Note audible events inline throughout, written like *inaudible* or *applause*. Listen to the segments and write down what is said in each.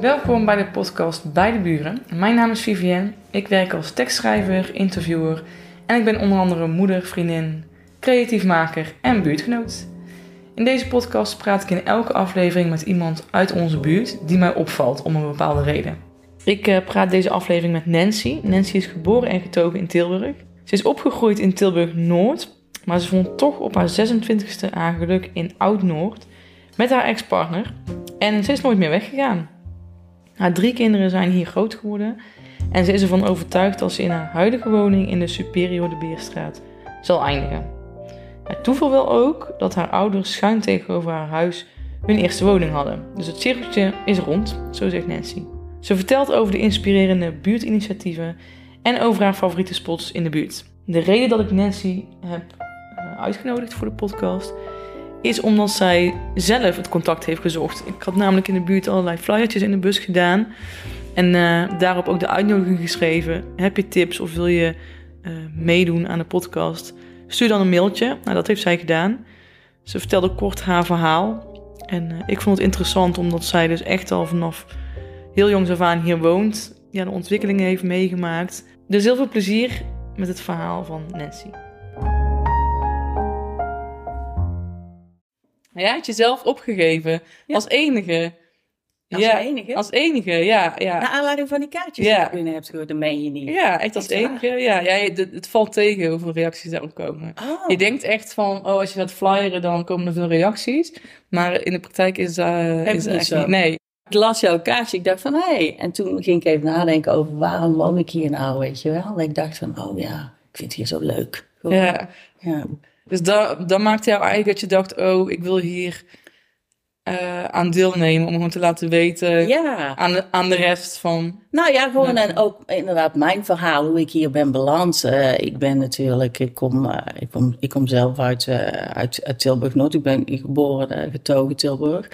Welkom bij de podcast Bij de Buren. Mijn naam is Vivienne. Ik werk als tekstschrijver, interviewer en ik ben onder andere moeder, vriendin, creatief maker en buurtgenoot. In deze podcast praat ik in elke aflevering met iemand uit onze buurt die mij opvalt om een bepaalde reden. Ik uh, praat deze aflevering met Nancy. Nancy is geboren en getogen in Tilburg. Ze is opgegroeid in Tilburg Noord, maar ze vond toch op haar 26e haar geluk in Oud-Noord met haar ex-partner en ze is nooit meer weggegaan. Haar drie kinderen zijn hier groot geworden en ze is ervan overtuigd dat ze in haar huidige woning in de Superior de Beerstraat zal eindigen. Het toeval wil ook dat haar ouders schuin tegenover haar huis hun eerste woning hadden. Dus het cirkeltje is rond, zo zegt Nancy. Ze vertelt over de inspirerende buurtinitiatieven en over haar favoriete spots in de buurt. De reden dat ik Nancy heb eh, uitgenodigd voor de podcast is omdat zij zelf het contact heeft gezocht. Ik had namelijk in de buurt allerlei flyertjes in de bus gedaan. En uh, daarop ook de uitnodiging geschreven. Heb je tips of wil je uh, meedoen aan de podcast? Stuur dan een mailtje. Nou, dat heeft zij gedaan. Ze vertelde kort haar verhaal. En uh, ik vond het interessant omdat zij dus echt al vanaf heel jongs af aan hier woont. Ja, de ontwikkelingen heeft meegemaakt. Dus heel veel plezier met het verhaal van Nancy. Jij had jezelf opgegeven als enige. Als ja, enige? Als enige, ja. ja. Naar aanleiding van die kaartjes Ja. die je binnen hebt gehoord, dat meen je niet. Ja, echt als Echt enige. Ja, ja het, het valt tegen hoeveel reacties daarop komen. Oh. Je denkt echt van, oh, als je gaat flyeren, dan komen er veel reacties. Maar in de praktijk is dat uh, is niet echt zo. niet. Nee. Ik las jouw kaartje, ik dacht van, hé. Hey. En toen ging ik even nadenken over waarom woon ik hier nou, weet je wel. En ik dacht van, oh ja, ik vind het hier zo leuk. Ja. ja. Dus dat, dat maakte jou eigenlijk dat je dacht, oh, ik wil hier eh, aan deelnemen. Om gewoon te laten weten Ja. aan, de, aan de rest van... Nou ja, gewoon en ook inderdaad mijn verhaal, hoe ik hier ben beland. Eh, ik ben natuurlijk, ik kom, eh, ik kom, ik kom zelf uit, uit, uit Tilburg-Noord. Ik ben geboren, getogen Tilburg.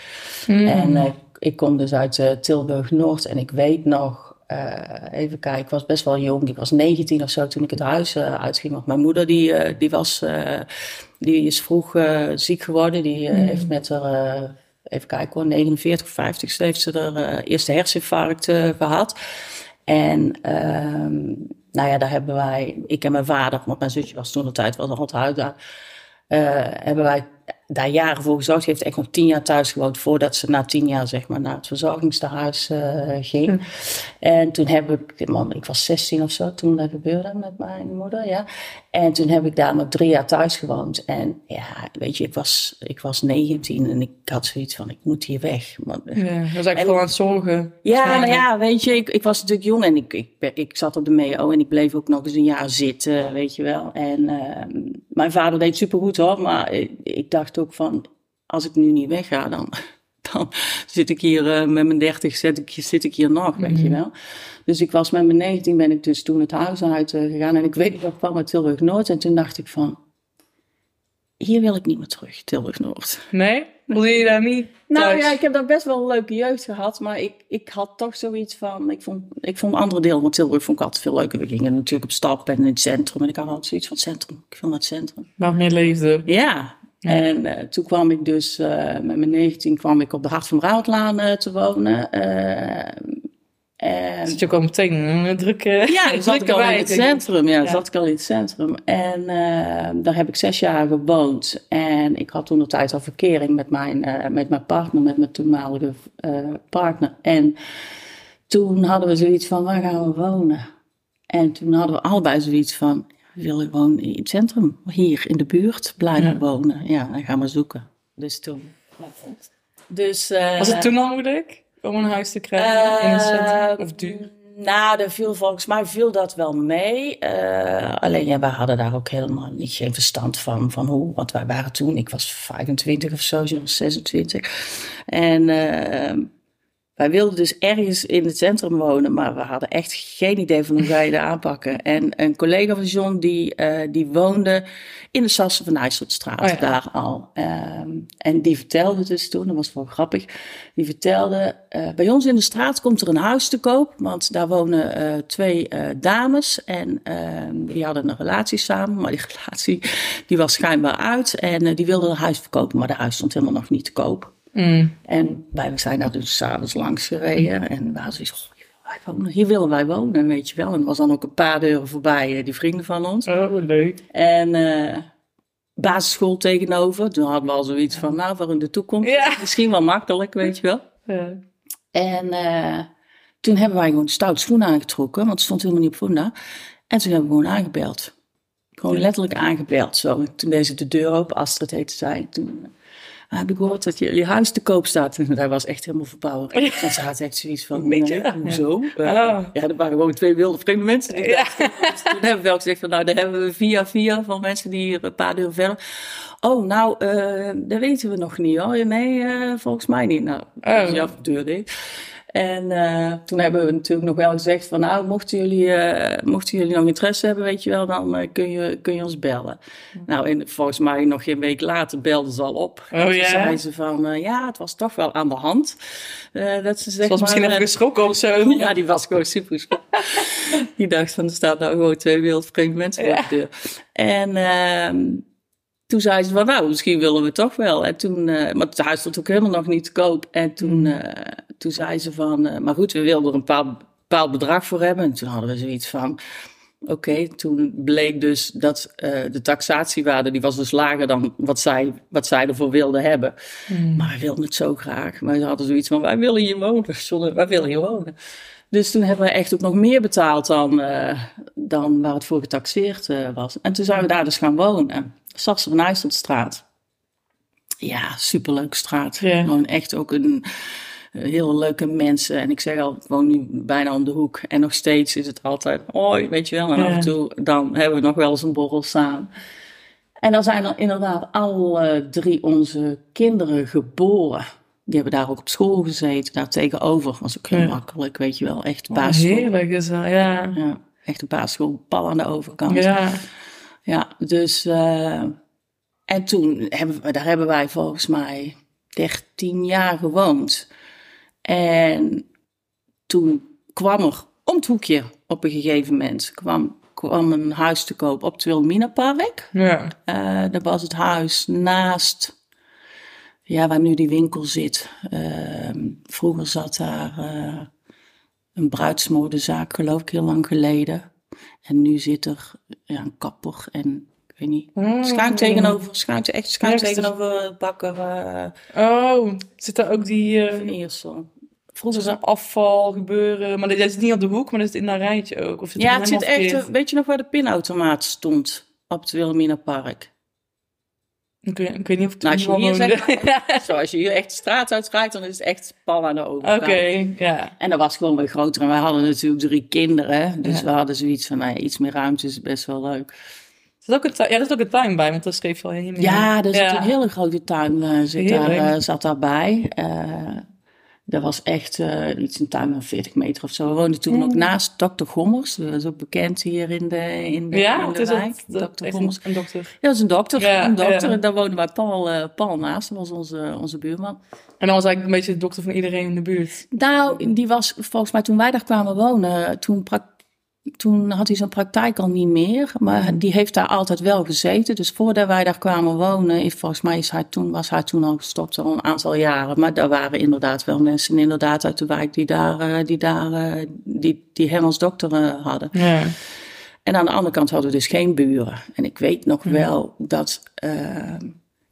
En eh, ik kom dus uit Tilburg-Noord en ik weet nog, even kijken, ik was best wel jong. Ik was 19 of zo toen ik het huis eh, uitging. Want mijn moeder die, eh, die, was, eh, die is vroeg eh, ziek geworden. Die eh, heeft met haar, eh, even kijken hoor, 49 of 50 heeft ze haar eh, eerste herseninfarct eh, gehad. En ehm, nou ja, daar hebben wij, ik en mijn vader, want mijn zusje was toen de tijd wel nog uit daar, eh, hebben wij daar jaren voor gezorgd. Ze heeft echt nog tien jaar thuis gewoond voordat ze na tien jaar zeg maar naar het verzorgingstehuis eh, ging. En toen heb ik, man, ik was 16 of zo toen dat gebeurde met mijn moeder, ja. En toen heb ik daar nog drie jaar thuis gewoond. En ja, weet je, ik was, ik was 19 en ik had zoiets van, ik moet hier weg. Maar, Ja, dat was eigenlijk En- gewoon aan het zorgen. ja, nou ja, weet je, ik, ik was natuurlijk jong en ik, ik, ik zat op de MEO en ik bleef ook nog eens een jaar zitten, weet je wel. En ehm, mijn vader deed supergoed hoor, maar ik, ik dacht ook van, als ik nu niet wegga, dan, *laughs* dan zit ik hier eh, met mijn dertig, zit ik, zit ik hier nog, weet je wel. Dus ik was met mijn 19 ben ik dus toen het huis uit eh, gegaan en ik weet nog, ik kwam uit Tilburg-Noord en toen dacht ik van, hier wil ik niet meer terug, Tilburg-Noord. Nee? Voelde je daar niet *laughs* Nou thuis? ja, ik heb daar best wel een leuke jeugd gehad, maar ik, ik had toch zoiets van, ik vond, ik vond andere delen van Tilburg vond ik altijd veel leuker. We gingen natuurlijk op stap en in het centrum en ik had altijd zoiets van het centrum. Ik vond het centrum. Waar meer leefde. Ja, en eh, toen kwam ik dus, eh, met mijn 19 kwam ik op de Hart van eh, te wonen. en Zit je ook al meteen een drukke ja, *laughs* dan zat ik al in het ik. centrum. Ja, Ja. zat ik al in het centrum. En daar heb ik zes jaar gewoond. En ik had toen de tijd al verkering met mijn, met mijn partner, met mijn toenmalige partner. En toen hadden we zoiets van, waar gaan we wonen? En toen hadden we allebei zoiets van, we willen gewoon in het centrum, hier in de buurt blijven Ja. wonen. Ja, dan gaan we zoeken. Dus toen. Dus, eh, Was het toen al moeilijk om een huis te krijgen in een centrum? Of duur? nou, er viel volgens mij viel dat wel mee. Eh, alleen ja, wij hadden daar ook helemaal niet geen verstand van, van hoe. Want wij waren toen, ik was 25 of zo, ze was 26. En eh, wij wilden dus ergens in het centrum wonen, maar we hadden echt geen idee van hoe wij je *laughs* aanpakken. En een collega van John, die, eh, die woonde in de Sassen van IJsselstraat, Oh ja. daar al. Ehm, en die vertelde dus toen, dat was wel grappig, die vertelde, eh, bij ons in de straat komt er een huis te koop, want daar wonen eh, twee dames en ehm, die hadden een relatie samen, maar die *laughs* relatie die was schijnbaar uit en die wilden een huis verkopen, maar de huis stond helemaal nog niet te koop. Mm. En wij zijn daar dus s'avonds langs gereden. En we hadden zoiets van, "Oh, wij wonen- hier willen wij wonen, weet je wel. En er was dan ook een paar deuren voorbij, eh, die vrienden van ons. Oh, leuk. En eh, basisschool tegenover. Toen hadden we al zoiets van, nou, voor in de toekomst. Ja. Misschien wel makkelijk, weet je wel. Ja. En eh, toen hebben wij gewoon stout schoenen aangetrokken, want het stond helemaal niet op Funda. En toen hebben we gewoon aangebeld. Gewoon Ja. letterlijk aangebeld. Zo. En Toen deed ze de deur open, Astrid heette zij. Toen eh, heb ik gehoord dat je, je huis te koop staat. *laughs* En hij was echt helemaal verbouwd. En ze had echt zoiets van, Weet je? nee, hoezo? Ah. Ja, er waren gewoon twee wilde vreemde mensen. Ja. Dus *laughs* toen hebben we wel gezegd van, nou, daar hebben we via via van mensen die hier een paar deuren verder. Oh, nou, eh, dat weten we nog niet hoor. Nee, eh, volgens mij niet. Nou, Oh. dus ja, de deur dicht. En eh, toen hebben we natuurlijk nog wel gezegd van, nou, mochten jullie, eh, mochten jullie nog interesse hebben, weet je wel, dan eh, kun, je, kun je ons bellen. Nou, en volgens mij nog geen week later belden ze al op. Oh, en toen ja? zei ze van, ja, het was toch wel aan de hand. Dat ze zeg Ze was misschien maar, even eh, geschrokken of zo. *laughs* ja, die was gewoon super *laughs* die dacht van, er staan nou gewoon twee wildvreemde mensen voor de deur. En ehm, toen zei ze van, nou, misschien willen we toch wel. En toen, maar het huis stond ook helemaal nog niet te koop. En toen, eh, toen zei ze van, eh, maar goed, we wilden er een bepaald, bepaald bedrag voor hebben. En toen hadden we zoiets van, oké, toen bleek dus dat de taxatiewaarde, die was dus lager dan wat zij, wat zij ervoor wilden hebben. Mm. Maar wij wilden het zo graag. Maar ze hadden zoiets van, wij willen hier wonen. *laughs* Zonder, wij willen hier wonen. Dus toen hebben we echt ook nog meer betaald dan, dan waar het voor getaxeerd was. En toen zijn we daar dus gaan wonen. Sasser van IJsselstraat. Ja, superleuke straat. Ja. Gewoon echt ook een eh, heel leuke mensen. En ik zeg al, ik woon nu bijna om de hoek. En nog steeds is het altijd, hoi, weet je wel. En Ja. af en toe, dan hebben we nog wel eens een borrel samen. En dan zijn er inderdaad alle drie onze kinderen geboren. Die hebben daar ook op school gezeten, daar tegenover. Was ook heel Ja. makkelijk, weet je wel. Echt Oh, basisschool. heerlijk is dat, ja. Ja, echt een basisschool, pal aan de overkant. Ja. Ja, dus. eh, en toen hebben we, daar hebben wij volgens mij 13 jaar gewoond. En toen kwam er om het hoekje op een gegeven moment kwam, kwam een huis te koop op het Wilhelminapark. Ja. Eh dat was het huis naast, ja, waar nu die winkel zit. Ehm, vroeger zat daar eh, een bruidsmodezaak, geloof ik, heel lang geleden. En nu zit er ja, een kapper en ik weet niet. Schuin tegenover, schuin, echt schuin snap- tegenover bakker uh, Oh, zit daar ook die van eh Eersel. vroeger zo'n afval gebeuren? Maar dat is niet op de hoek, maar dat is in een rijtje ook. Of zit Ja, het zit echt, weet je nog waar de pinautomaat stond? Op het Wilhelmina Park. Ik weet, ik weet niet of ik Nou, als je hier al zeg woonde. Ja. *laughs* *laughs* Zoals je hier echt de straat uitrijdt, dan is het echt pal aan de overkant. Oké, ja. En dat was gewoon weer groter. En wij hadden natuurlijk drie kinderen. Dus Ja. we hadden zoiets van, nou, iets meer ruimte is best wel leuk. Er ook een tuin, ja, er is ook een tuin bij, want dat schreef je al helemaal. Ja, er zit Ja. een hele grote tuin eh, zit daar, eh, zat daarbij. Eh dat was echt eh, iets een tuin van 40 meter of zo. We woonden toen ook naast Dr. Gommers. Dat is ook bekend hier in de, in de, Ja, in de is wijk. dat, Dr. echt Gommers. een, dokter. Ja, dat is een dokter. Ja, een dokter. ja. En daar woonden wij Paul, eh, Paul naast. Dat was onze, onze buurman. En dan was eigenlijk een beetje de dokter van iedereen in de buurt. Nou, die was volgens mij toen wij daar kwamen wonen, toen, prak- toen had hij zijn praktijk al niet meer. Maar die heeft daar altijd wel gezeten. Dus voordat wij daar kwamen wonen, is, volgens mij is hij toen, was hij toen al gestopt, al een aantal jaren. Maar daar waren inderdaad wel mensen inderdaad uit de wijk die, daar, eh, die, daar, eh, die, die hem als dokter eh, hadden. Ja. En aan de andere kant hadden we dus geen buren. En ik weet nog wel dat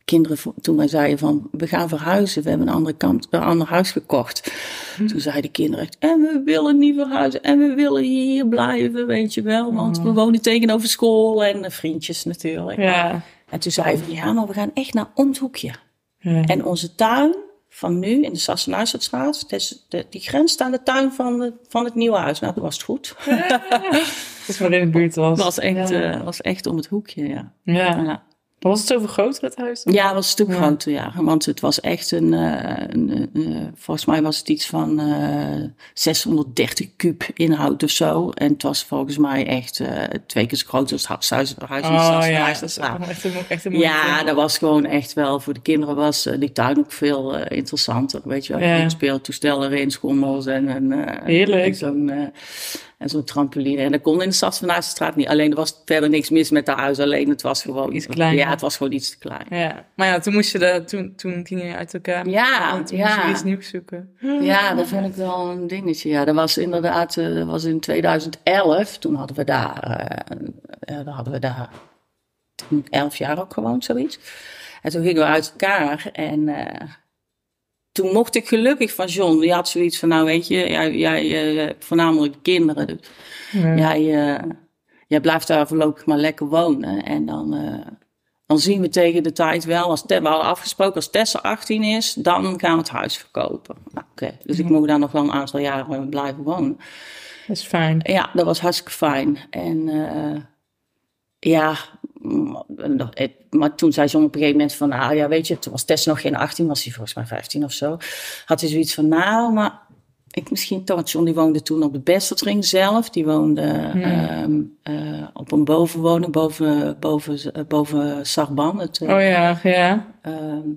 kinderen, toen wij zeiden van we gaan verhuizen, we hebben een, andere kant, een ander huis gekocht. Toen zeiden de kinderen echt, en we willen niet verhuizen en we willen hier blijven, weet je wel. Want we wonen tegenover school en eh, vriendjes natuurlijk. Ja. En toen zeiden we, ja, maar we gaan echt naar het hoekje. Ja. En onze tuin van nu in de Sassenhuizenstraat, dus de, die grenst aan de tuin van, de, van het nieuwe huis. Nou, dat was het goed. *laughs* Dat is maar in de buurt was. Het was echt, Ja. eh, was echt om het hoekje, ja. ja. Was het zoveel groter, dat huis? Ja, het was een stuk Ja. groter, ja. Want het was echt een, eh, een, eh, volgens mij was het iets van eh 630 kub inhoud of zo. En het was volgens mij echt eh, twee keer zo groot als het huis, Oh ja, dat is echt een, echt een mooie Ja, dat was gewoon echt wel, voor de kinderen was eh, die tuin ook veel eh, interessanter. Weet je wel, Ja. een speeltoestel erin, schommels en eh, Heerlijk. en eh, En zo'n trampoline. En dat kon in de stad van straat niet. Alleen er was verder niks mis met dat huis. Alleen het was gewoon... Iets klein. Ja, het was gewoon iets te klein. Ja. Maar ja, toen moest je de, toen, toen ging je uit elkaar. Ja, En toen ja. moest je iets nieuws zoeken. Ja, dat vind ik wel een dingetje. Ja, dat was inderdaad, eh, dat was in 2011. Toen hadden we daar, dan hadden we daar toen elf jaar ook gewoond, zoiets. En toen gingen we uit elkaar en toen mocht ik gelukkig van John. Die had zoiets van, nou weet je, jij, jij hebt voornamelijk kinderen. Dus Ja. jij, jij blijft daar voorlopig maar lekker wonen. En dan, eh, dan zien we tegen de tijd wel, als we hadden afgesproken als Tessa 18 is, dan gaan we het huis verkopen. Nou, Oké, dus ik mocht daar nog wel een aantal jaren blijven wonen. Dat is fijn. Ja, dat was hartstikke fijn. En eh, ja, maar toen zei John op een gegeven moment van, nou ja, weet je, toen was Tess nog geen 18, was hij volgens mij 15 of zo. Had hij zoiets van, nou, maar ik misschien toch, John die woonde toen op de Bestertring zelf. Die woonde ehm, eh, op een bovenwoning, boven, boven, boven Sarban. Het, eh, Oh ja, ja. Ehm,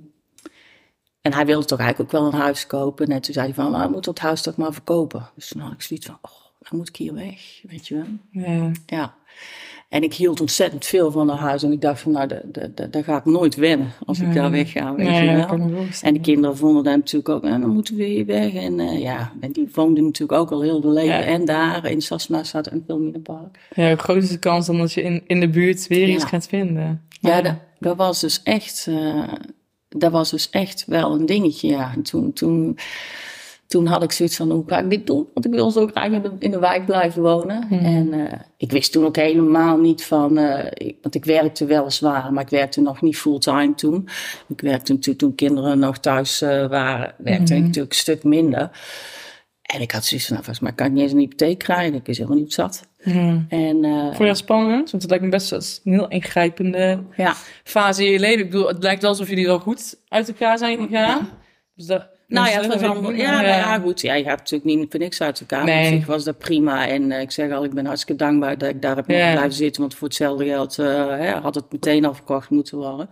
en hij wilde toch eigenlijk ook wel een huis kopen. En toen zei hij van, nou, ik moet dat huis toch maar verkopen. Dus toen had ik zoiets van, oh, dan moet ik hier weg, weet je wel. ja. Ja. En ik hield ontzettend veel van dat huis. En ik dacht van, nou, daar ga ik nooit wennen als ik daar wegga, weet je wel. kan En de kinderen vonden dat natuurlijk ook, en dan moeten we hier weg. En eh, ja, en die woonden natuurlijk ook al heel veel leven. Ja. En daar in Sassenaarsstad en Wilmierenpark. Ja, hoe groot is de kans dan dat je in, in de buurt weer iets gaat vinden? Ja, dat, dat was dus echt, eh, dat was dus echt wel een dingetje, ja. En toen, toen, toen had ik zoiets van, hoe ga ik dit doen? Want ik wil zo graag in de, in de wijk blijven wonen. En eh, ik wist toen ook helemaal niet van, eh, ik- want ik werkte weliswaar, maar ik werkte nog niet fulltime toen. Ik werkte natuurlijk toen kinderen nog thuis eh, waren, werkte ik natuurlijk een stuk minder. En ik had zoiets van, nou, volgens mij kan ik niet eens een hypotheek krijgen. Ik is helemaal niet zat. Ja. En Vond je dat spannend? Want het lijkt me best als een heel ingrijpende ja, fase in je leven. Ik bedoel, het lijkt wel alsof jullie wel goed uit elkaar zijn gegaan. Dus dat, Nou ja, het dat was allemaal, ja, nou ja, goed. Ja, je gaat natuurlijk niet voor niks uit elkaar. Nee. Op zich was dat prima. En eh, ik zeg al, ik ben hartstikke dankbaar dat ik daar heb Ja. blijven zitten. Want voor hetzelfde geld eh, had het meteen al verkocht moeten worden.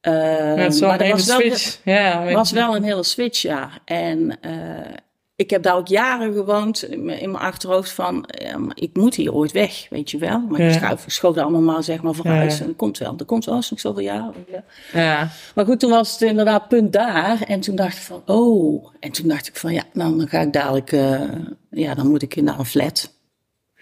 Eh, het is wel maar een dat hele was wel, switch. Ja, was wel een hele switch, ja. En eh, ik heb daar ook jaren gewoond in mijn achterhoofd van, ja, maar ik moet hier ooit weg, weet je wel. Maar Ja. ik schuif, schoof allemaal maar zeg maar vooruit. Ja. En dat komt wel, dat komt wel, als nog zoveel jaren. Ja. Maar goed, toen was het inderdaad punt daar. En toen dacht ik van, oh. En toen dacht ik van, ja, nou, dan ga ik dadelijk, eh, ja, dan moet ik naar een flat.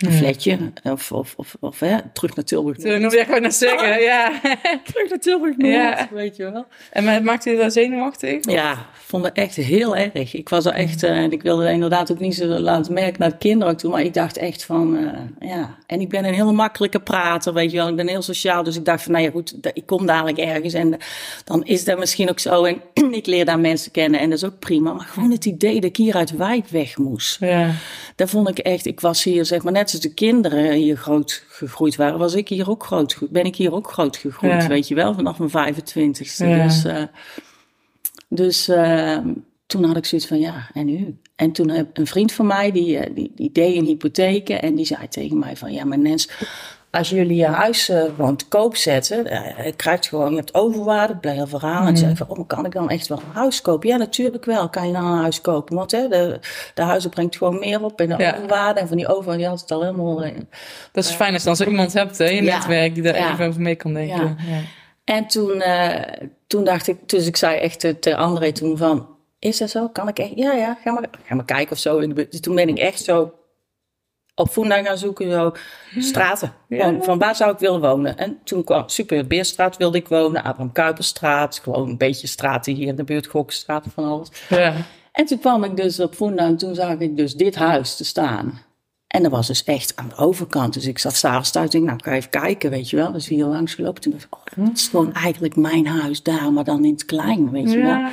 Een flatje. Of, of, of, of hè, terug naar Tilburg. Toen noemde ik gewoon naar zeggen, ja. *laughs* Terug naar Tilburg Noord, Ja. weet je wel. En ma- maakte je dat zenuwachtig? Ja, ik vond het echt heel erg. Ik was er echt, eh, en ik wilde inderdaad ook niet zo laten merken naar de kinderen ook toe, maar ik dacht echt van, eh, ja. En ik ben een heel makkelijke prater, weet je wel. Ik ben heel sociaal, dus ik dacht van, nou ja goed, ik kom dadelijk ergens en dan is dat misschien ook zo. En *clears throat* ik leer daar mensen kennen en dat is ook prima. Maar gewoon het idee dat ik hier uit wijk weg moest. Ja. Dat vond ik echt, ik was hier zeg maar net als de kinderen hier groot gegroeid waren, was ik hier ook groot, ben ik hier ook groot gegroeid, Ja. weet je wel, vanaf mijn 25ste. Ja. Dus, eh, dus eh, toen had ik zoiets van, ja, en nu? En toen heb een vriend van mij, die, eh, die, die deed een hypotheken en die zei tegen mij van, ja, maar Nens, als jullie je huis eh, gewoon te koop zetten, eh, je krijgt gewoon, je hebt overwaarde, blijf heel verhaal. En zei ik van, oh, kan ik dan echt wel een huis kopen? Ja, natuurlijk wel, kan je dan een huis kopen. Want hè, de, de huizen brengt gewoon meer op en de Ja. overwaarde. En van die overwaarde, had het al helemaal... eh, Dat is fijn als je dan zo iemand hebt hè, in je Ja. netwerk die daar Ja. even over mee kan denken. Ja. Ja. En toen, eh, toen dacht ik, dus ik zei echt eh, tegen André toen van, is dat zo? Kan ik echt? Ja, ja, ga maar, ga maar kijken of zo. in toen ben ik echt zo op Funda gaan zoeken, zo straten. Gewoon, van waar zou ik willen wonen? En toen kwam Super Beerstraat wilde ik wonen, Abraham Kuiperstraat, gewoon een beetje straten hier in de buurt, Gokstraat van alles. Ja. En toen kwam ik dus op Funda en toen zag ik dus dit huis te staan. En dat was dus echt aan de overkant. Dus ik zat s'avonds thuis en nou, ik ga even kijken, weet je wel. Dus hier langs gelopen. Toen dacht ik, oh, dat is gewoon eigenlijk mijn huis daar, maar dan in het klein, weet je wel.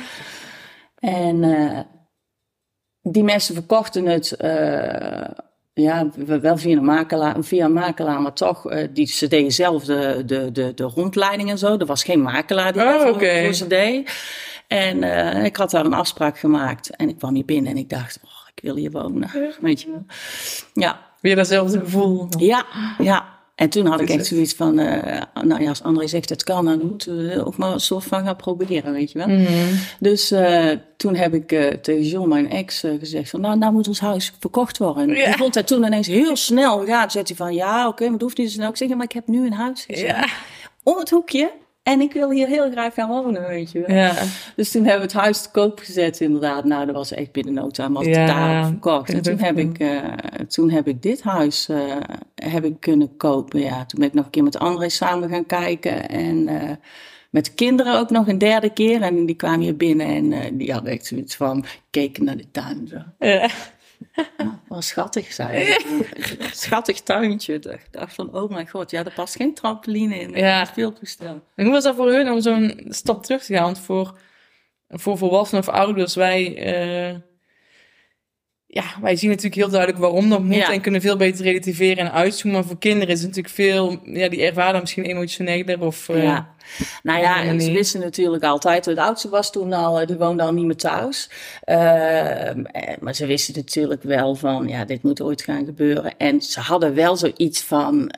En eh, die mensen verkochten het, eh, ja, wel via een makelaar, via een makelaar maar toch, eh, die, ze deden zelf de, de, de, de rondleiding en zo. Er was geen makelaar die Oh, voor, ze deed. En eh, ik had daar een afspraak gemaakt en ik kwam hier binnen en ik dacht, oh, ik wil hier wonen, weet je. Ja, Weer datzelfde gevoel. ja, ja. En toen had ik echt zoiets van, eh, nou ja, als André zegt het kan, dan moeten we ook maar een soort van gaan proberen, weet je wel. Mhm. Dus eh, toen heb ik eh, tegen John, mijn ex, eh, gezegd van, nou, nou moet ons huis verkocht worden. En Ja. die vond hij toen ineens heel snel gaan. Toen zei hij van, ja, oké, maar het hoeft niet zo snel. Ik zeg, ja, maar ik heb nu een huis gezet. Ja. Om het hoekje. En ik wil hier heel graag gaan wonen, weet je wel. Ja. Dus toen hebben we het huis te koop gezet, inderdaad. Nou, dat was echt binnen no time, was het Ja, daar verkocht. En toen heb, ik, eh, toen heb ik dit huis eh, heb ik kunnen kopen. Ja, toen ben ik nog een keer met André samen gaan kijken. En eh, met de kinderen ook nog een derde keer. En die kwamen hier binnen en die hadden echt zoiets van, keken naar de tuin. Zo. Ja. *laughs* Wat schattig, zei ik. *laughs* Schattig tuintje. Ik dacht van, oh mijn god, ja, er past geen trampoline in. Ja. Het speeltoestel. En hoe was dat voor hun om zo'n stap terug te gaan? Want voor, voor volwassenen of ouders, wij, eh, ja, wij zien natuurlijk heel duidelijk waarom dat moet Ja. en kunnen veel beter relativeren en uitzoomen. Maar voor kinderen is het natuurlijk veel, ja, die ervaren misschien emotioneler of... eh, Ja. Nou ja, en ze wisten natuurlijk altijd. De oudste was toen al, eh, die woonde al niet meer thuis. Eh, maar ze wisten natuurlijk wel van, ja, dit moet ooit gaan gebeuren. En ze hadden wel zoiets van,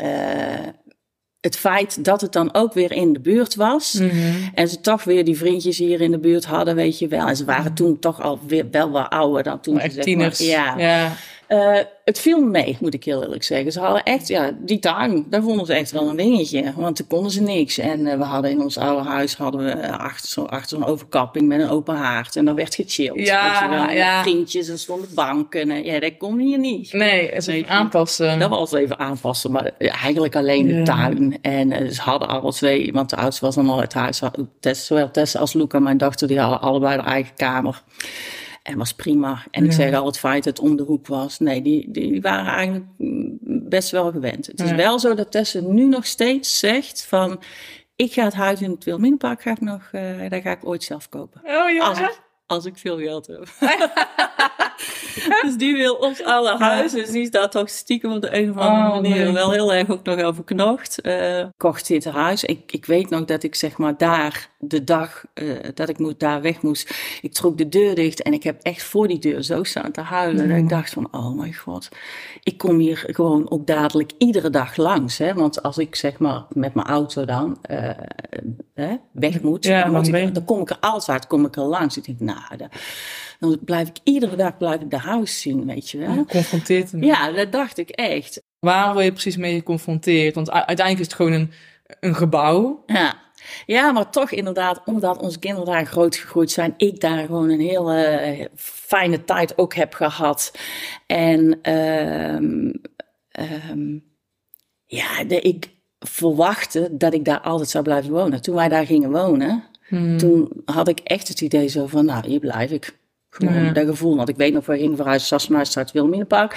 het feit dat het dan ook weer in de buurt was. mhm. En ze toch weer die vriendjes hier in de buurt hadden, weet je wel. En ze waren toen toch al weer, wel wat ouder dan toen. ze, zeg tieners. Maar, ja. ja. Eh, het viel me mee, moet ik heel eerlijk zeggen. Ze hadden echt, ja, die tuin, daar vonden ze echt wel een dingetje. Want toen konden ze niks. En eh, we hadden in ons oude huis, hadden we eh, achter zo'n achter zo'n overkapping met een open haard. En dan werd gechilled. Ja, je wel. Ja. Vriendjes en stonden banken. En, ja, dat kon hier niet. Nee, het even aanpassen. Dat was even aanpassen, maar eigenlijk alleen de Ja. tuin. En ze hadden alle twee, want de oudste was dan al uit huis. Zowel Tess als Luca, mijn dochter, die hadden allebei hun eigen kamer. En was prima. En ik zeg al, het feit dat het om de hoek was. Nee, die, die waren eigenlijk best wel gewend. Het is wel zo dat Tessa nu nog steeds zegt van... Ik ga het huis in het ga ik nog, eh daar ga ik ooit zelf kopen. Oh ja. Als ik, als ik veel geld heb. *laughs* dus die wil ons alle huis. Dus die staat toch stiekem op de een of andere Oh, manier nee. wel heel erg ook nog over knocht. Eh, kocht dit huis. Ik, ik weet nog dat ik zeg maar daar de dag eh, dat ik moet, daar weg moest. Ik trok de deur dicht en ik heb echt voor die deur zo staan te huilen. Dat ik dacht van, oh mijn god. Ik kom hier gewoon ook dadelijk iedere dag langs. Hè? Want als ik zeg maar met mijn auto dan eh, hè, weg moet. Ja, dan, moet ik- kom ik er altijd kom ik er langs. Ik denk, nou, da- dan blijf ik iedere dag blijf ik de huis zien, weet je wel. Geconfronteerd. Ja, dat dacht ik echt. Waar word je precies mee geconfronteerd? Want uiteindelijk is het gewoon een, een gebouw. Ja. Ja, maar toch inderdaad, omdat onze kinderen daar groot gegroeid zijn, ik daar gewoon een hele fijne tijd ook heb gehad. En ehm, ehm, ja, de, ik verwachtte dat ik daar altijd zou blijven wonen. Toen wij daar gingen wonen, Hmm. toen had ik echt het idee zo van, nou, hier blijf ik. Gewoon Ja. dat gevoel. Want ik weet nog, we gingen verhuizen Sassenhuisstraat Wilhelminapark.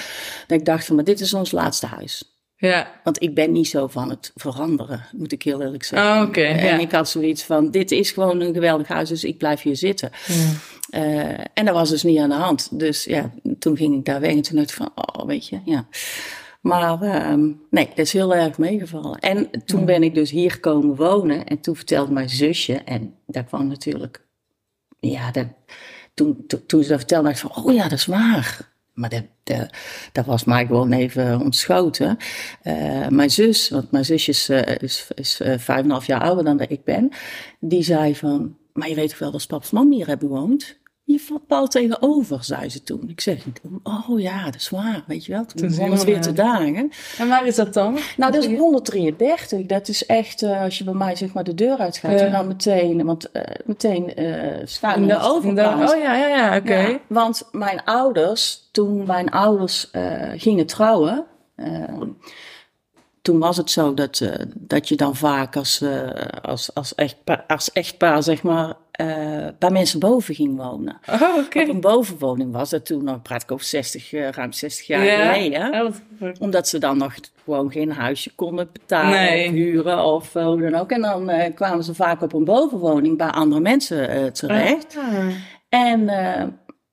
Dat ik dacht van, maar dit is ons laatste huis. Ja. Want ik ben niet zo van het veranderen, moet ik heel eerlijk zeggen. Oh, oké, En ja. ik had zoiets van, dit is gewoon een geweldig huis, dus ik blijf hier zitten. Ja. Eh, en dat was dus niet aan de hand. Dus ja, toen ging ik daar weg en toen dacht ik van, oh, weet je, ja. Maar ehm, nee, dat is heel erg meegevallen. En toen ben ik dus hier komen wonen en toen vertelde mijn zusje, en daar kwam natuurlijk, ja, dat, toen, toen, toen ze dat vertelde, dacht ik van, oh ja, dat is waar. Maar dat, was mij gewoon even ontschoten. Eh, mijn zus, want mijn zusje is, eh, is, is eh, vijf en half jaar ouder dan dat ik ben, die zei van, maar je weet toch wel dat papa's mam hier hebben gewoond? Je valt tegenover, zei ze toen. Ik zeg, oh ja, dat is waar, weet je wel. Toen Toen begon het we weer te dagen. En waar is dat dan? Nou, dat is 133. Dat is echt, eh, als je bij mij zeg maar de deur uitgaat, Ja. en dan meteen, want eh, meteen eh schuin In de overkant. Oh ja, ja, ja, oké. Ja, want mijn ouders, toen mijn ouders gingen trouwen, toen was het zo dat, eh, dat je dan vaak als, eh, als, als, echtpaar, als echtpaar, zeg maar, eh, bij mensen boven ging wonen. Oh. Op een bovenwoning was dat toen, nog praat ik over 60, eh, ruim 60 jaar Ja. geleden. Wat- Omdat ze dan nog gewoon geen huisje konden betalen Nee. of huren of hoe dan ook. En dan kwamen ze vaak op een bovenwoning bij andere mensen terecht. Ah. En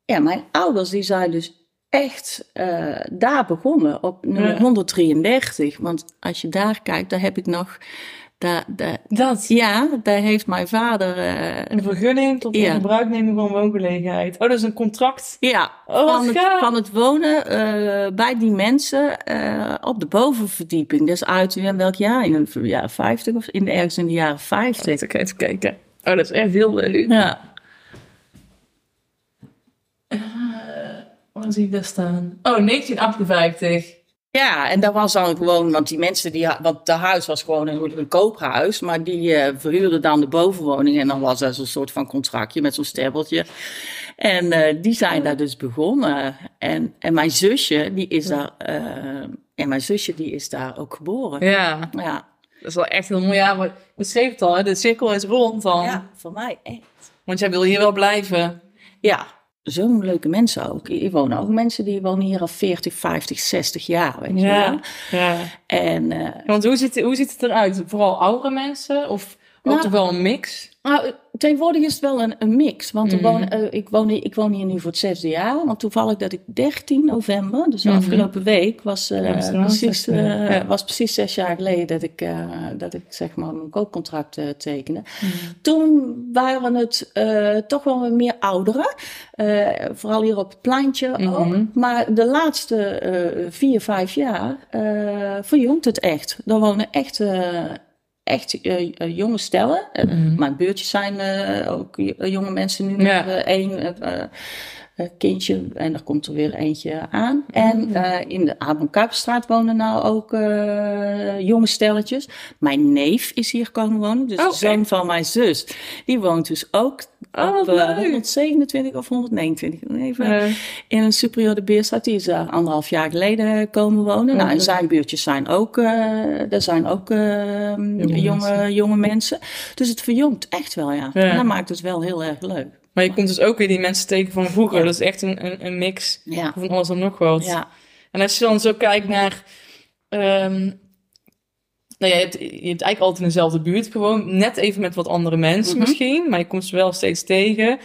ja, mijn ouders die zijn dus echt eh, daar begonnen op nummer Ja. 133. Want als je daar kijkt, daar heb ik nog Daar, daar, Dat. ja, daar heeft mijn vader... eh, Een vergunning tot Ja. in gebruikneming van woongelegenheid. Oh, dat is een contract. ja, Oh, van, het, van het wonen eh, bij die mensen op de bovenverdieping. Dus uit in welk jaar? In de jaren 50 of in, ergens in de jaren 50. Even even kijken. Oh, dat is echt heel leuk. Ja. Waar zie ik daar staan? Oh, 1958. Ja, en dat was dan gewoon, want die mensen die, want de huis was gewoon een, een koophuis, maar die eh, verhuurden dan de bovenwoning en dan was dat zo'n soort van contractje met zo'n stebbeltje. En eh, die zijn daar dus begonnen. En, en mijn zusje, die is daar, eh, en mijn zusje, die is daar ook geboren. Ja, Ja, dat is wel echt heel mooi. Ja, maar je schreef het al, hè? de cirkel is rond dan. ja voor mij echt. Want jij wil hier wel blijven. Ja, zo'n leuke mensen ook. Hier wonen ook mensen die wonen hier al 40, 50, 60 jaar, weet je wel. ja. En eh, Want hoe ziet, hoe ziet het eruit? Vooral oudere mensen? Of ook Nou, toch wel een mix? Nou, tegenwoordig is het wel een, een mix. Want Mhm. woon, eh, ik, woon, hier- ik woon hier nu voor het zesde jaar. Want toevallig dat ik 13 november, dus de Mhm. afgelopen week, was, eh, Ja, precies, zes jaar. eh, Ja. was precies zes jaar geleden dat ik, dat ik zeg maar mijn koopcontract tekende. Mhm. Toen waren het toch wel meer ouderen. Vooral hier op het pleintje ook. Maar de laatste vier, vijf jaar verjongt het echt. Er wonen echt, echt eh, eh, jonge stellen. Eh, Mhm. Mijn buurtjes zijn ook jonge mensen nu. Ja. Eh, één kindje en er komt er weer eentje aan. En eh, in de Abraham Kuiperstraat wonen nou ook jonge stelletjes. Mijn neef is hier komen wonen, dus Oh, de zoon van mijn zus. Die woont dus ook Oh, op wat eh, leuk. 127 of 129. Even Eh, in een superieur de Beerstraat. Die is daar anderhalf jaar geleden komen wonen. Nou, en zijn buurtjes zijn ook, eh er zijn ook eh, jonge, mensen. jonge, mensen. Dus het verjongt echt wel, ja. En dat maakt het wel heel erg leuk. maar je komt dus ook weer die mensen tegen van vroeger. Ja. Dat is echt een, een, een mix Ja. van alles en nog wat. Ja. En als je dan zo kijkt naar... ehm, nou ja, je hebt, je hebt eigenlijk altijd in dezelfde buurt gewoon. Net even met wat andere mensen Mhm. misschien. Maar je komt ze wel steeds tegen.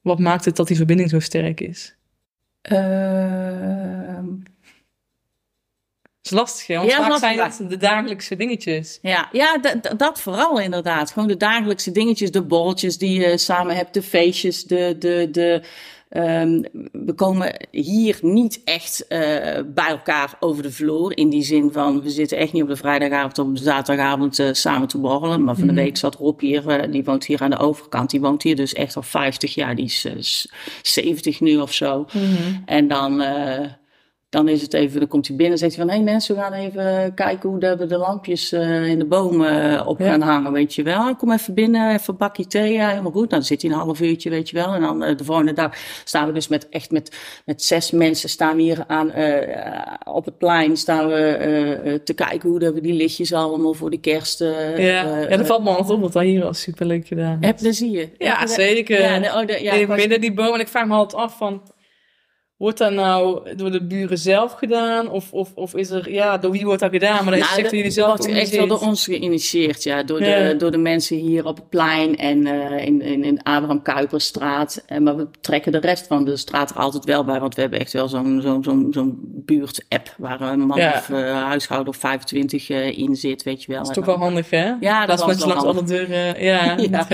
Wat maakt het dat die verbinding zo sterk is? Dat is lastig, hè? Want Ja, vaak zijn de dagelijkse dingetjes. Ja, ja dat vooral inderdaad. Gewoon de dagelijkse dingetjes, de borreltjes die je samen hebt, de feestjes, de... de, de ehm, we komen hier niet echt eh, bij elkaar over de vloer. In die zin van, we zitten echt niet op de vrijdagavond of op de zaterdagavond eh, samen te borrelen. Maar van de Mhm. week zat Rob hier, eh, die woont hier aan de overkant. Die woont hier dus echt al 50 jaar. Die is eh, s- 70 nu of zo. En dan, dan is het even, dan komt hij binnen en zegt hij van... hé hey mensen, we gaan even kijken hoe de, we de lampjes eh, in de bomen eh, op Ja. gaan hangen, weet je wel. Kom even binnen, even een bakje thee, ja, helemaal goed. Dan zit hij een half uurtje, weet je wel. En dan eh, de volgende dag staan we dus met echt met, met zes mensen... staan we hier aan, op het plein staan we te kijken hoe dat we die lichtjes allemaal voor de kerst... eh, Ja, ja dat valt me altijd op, want dat hier al superleuk gedaan. Heb plezier. Ja, zeker. Ja, de, oh, de, ja, was- midden die boom. En ik vraag me altijd af van... Wordt dat nou door de buren zelf gedaan? Of, of, of is er... Ja, door wie wordt dat gedaan? Maar dat is Nou, echt dat door jullie zelf wordt echt wel door ons geïnitieerd, ja. Door, Ja. De, door de mensen hier op het plein en eh, in, in, in Abraham Kuiperstraat. En, maar we trekken de rest van de straat er altijd wel bij, want we hebben echt wel zo'n zo'n zo'n zo'n buurt-app waar een man Ja. of eh, huishouden of 25 eh, in zit, weet je wel. Dat is toch wel handig, hè? Ja, dat wel langs alle deuren... Ja, *laughs* Ja.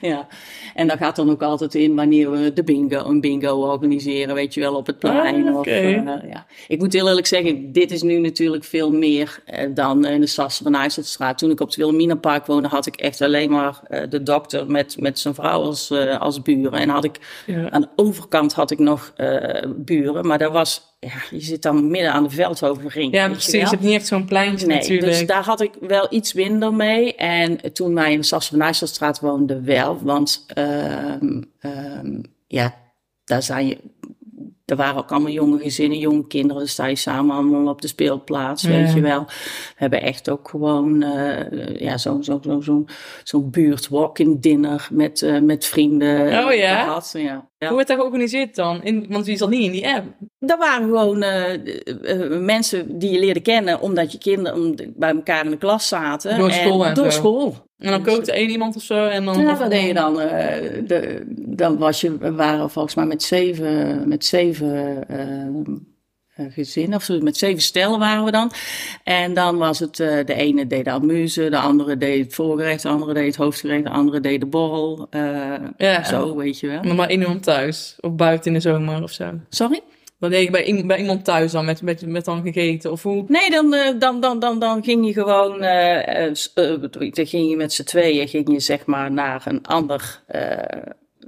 Ja, en daar gaat dan ook altijd in wanneer we de bingo, een bingo organiseren, weet je wel, op het plein. Ah, of, oké. eh, ja. Ik moet heel eerlijk zeggen, dit is nu natuurlijk veel meer eh, dan in de Sassen van. Toen ik op het Wilhelminapark woonde, had ik echt alleen maar eh, de dokter met, met zijn vrouw als, eh, als buren. En had ik, Ja. aan de overkant had ik nog eh, buren, maar daar was, ja, je zit dan midden aan de veldoverring. Ja, je precies. Je hebt niet echt zo'n pleintje Nee, natuurlijk. dus daar had ik wel iets minder mee. En toen wij in de Sassen van woonden wel. Want ehm, ehm, ja, daar zijn je... Er waren ook allemaal jonge gezinnen, jonge kinderen. Dan sta je samen allemaal op de speelplaats, Ja. weet je wel. We hebben echt ook gewoon eh, ja, zo'n zo, zo, zo, zo'n buurt walk-in dinner met, eh, met vrienden Oh ja? gehad. Ja. Ja. Hoe werd dat georganiseerd dan? In, want die zat niet in die app. Dat waren gewoon eh, eh, eh, mensen die je leerde kennen omdat je kinderen bij elkaar in de klas zaten. Door school en Door zo. school. En dan kookte één iemand of zo. En dan, Ja, deed je dan? de, dan was je, we waren volgens mij met zeven, met zeven gezinnen, of zo, met zeven stellen waren we dan. En dan was het, uh, de ene deed de amuse, de andere deed het voorgerecht, de andere deed het hoofdgerecht, de andere deed de borrel. Uh, ja. Zo, weet je wel. Maar, maar iemand thuis, of buiten in de zomer of zo. Sorry? Dan deed je bij, bij iemand thuis dan met, met, met dan gegeten? Of hoe? Nee, dan, uh, dan, dan, dan, dan ging je gewoon, dan ging je met z'n tweeën, ging je zeg maar naar een ander,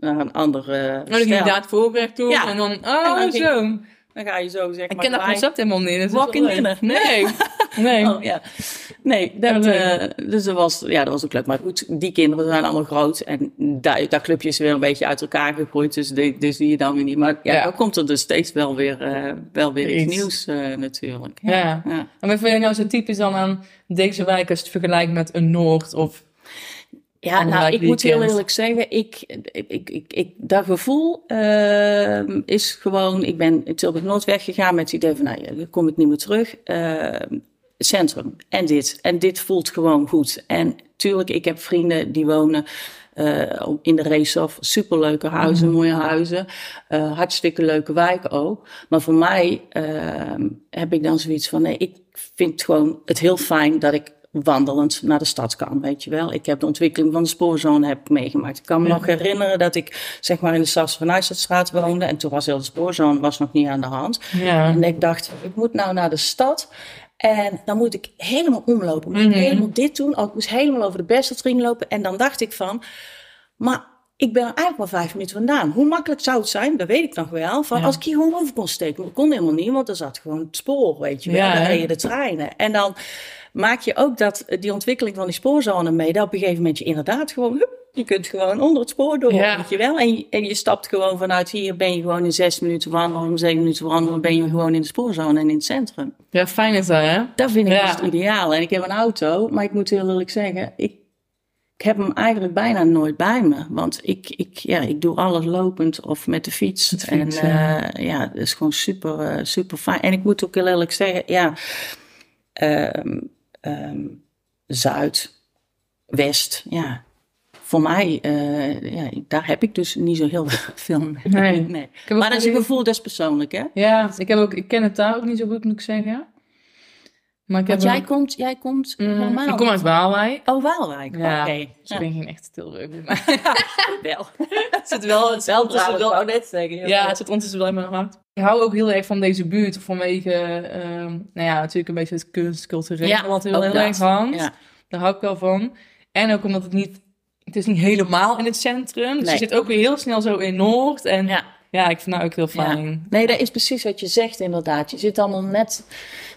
naar een andere. Oh, dan ging je daar het toe ja. en dan, oh en dan zo. Dan ga je zo zeg Ik ken dat concept helemaal niet. Walk in dinner. Nee. *laughs* nee. Oh, ja. Nee, dat, uh, dus dat was, ja, dat was ook leuk. Maar goed, die kinderen zijn allemaal groot. En dat, dat clubje is weer een beetje uit elkaar gegroeid. Dus, die, dus zie je dan weer niet. Maar ja, ja. dan komt er dus steeds wel weer, uh, wel weer iets, iets nieuws uh, natuurlijk. Ja. ja. ja. En wat vind je nou zo typisch dan aan deze wijk als je het vergelijkt met een Noord of ja, nou, ik moet heel eerlijk zeggen, ik, ik, ik, ik, dat gevoel uh, is gewoon, ik ben in Tilburg-Noord weggegaan met het idee van, nou, dan kom ik niet meer terug. Uh, centrum en dit. En dit voelt gewoon goed. En tuurlijk, ik heb vrienden die wonen uh, in de Reeshof. Superleuke huizen, mhm. mooie huizen. Uh, hartstikke leuke wijk ook. Maar voor mij uh, heb ik dan zoiets van, nee, ik vind gewoon het heel fijn dat ik wandelend naar de stad kan, weet je wel. Ik heb de ontwikkeling van de spoorzone heb meegemaakt. Ik kan me nog herinneren dat ik zeg maar in de Sas van Nijstadstraat woonde en toen was heel de spoorzone was nog niet aan de hand. Ja. En ik dacht, ik moet nou naar de stad en dan moet ik helemaal omlopen. Moet ik mhm. helemaal dit doen. Ook moest helemaal over de Besseltring lopen. En dan dacht ik van, maar ik ben er eigenlijk maar vijf minuten vandaan. Hoe makkelijk zou het zijn? Dat weet ik nog wel. Van Als ik hier gewoon over kon steken. Maar dat kon helemaal niet, want er zat gewoon het spoor, weet je wel. Ja, dan reden de treinen. En dan maak je ook dat, die ontwikkeling van die spoorzone mee. Dat op een gegeven moment je inderdaad gewoon... Hup, je kunt gewoon onder het spoor door, ja. weet je wel. En je, en je stapt gewoon vanuit hier, ben je gewoon in zes minuten wandelen, om zeven minuten wandelen, ben je gewoon in de spoorzone en in het centrum. Ja, fijn is dat, hè? Dat vind ik ja. echt ideaal. En ik heb een auto, maar ik moet heel eerlijk zeggen, ik, ik heb hem eigenlijk bijna nooit bij me. Want ik, ik, ja, ik doe alles lopend of met de fiets. fiets en ja. Uh, ja, dat is gewoon super, uh, super fijn. En ik moet ook heel eerlijk zeggen, ja, um, um, Zuid, West, ja, voor mij, uh, ja, daar heb ik dus niet zo heel *laughs* veel mee. Nee. nee. Maar dat is een gevoel, dat is persoonlijk, hè? Ja, ik, heb ook, ik ken het daar ook niet zo goed, moet ik zeggen. Maar ik Want jij, komt, jij komt mm, Ik kom uit Waalwijk. Oh, Waalwijk. Ja, oké. Okay. Dus ik ben geen echte Tilburg. *laughs* wel. het zit wel het wel tussen wel net zeggen. Ja, het zit ondertussen wel in mijn hart. Ik hou ook heel erg van deze buurt vanwege, uh, nou ja, natuurlijk een beetje het kunst, cultureel, ja, wat heel, heel erg hangt. Ja. Daar hou ik wel van. En ook omdat het niet het is niet helemaal in het centrum. Dus je zit ook weer heel snel zo in Noord. En ja, ja ik vind dat ook heel fijn. Nee, dat is precies wat je zegt inderdaad. Je zit allemaal net,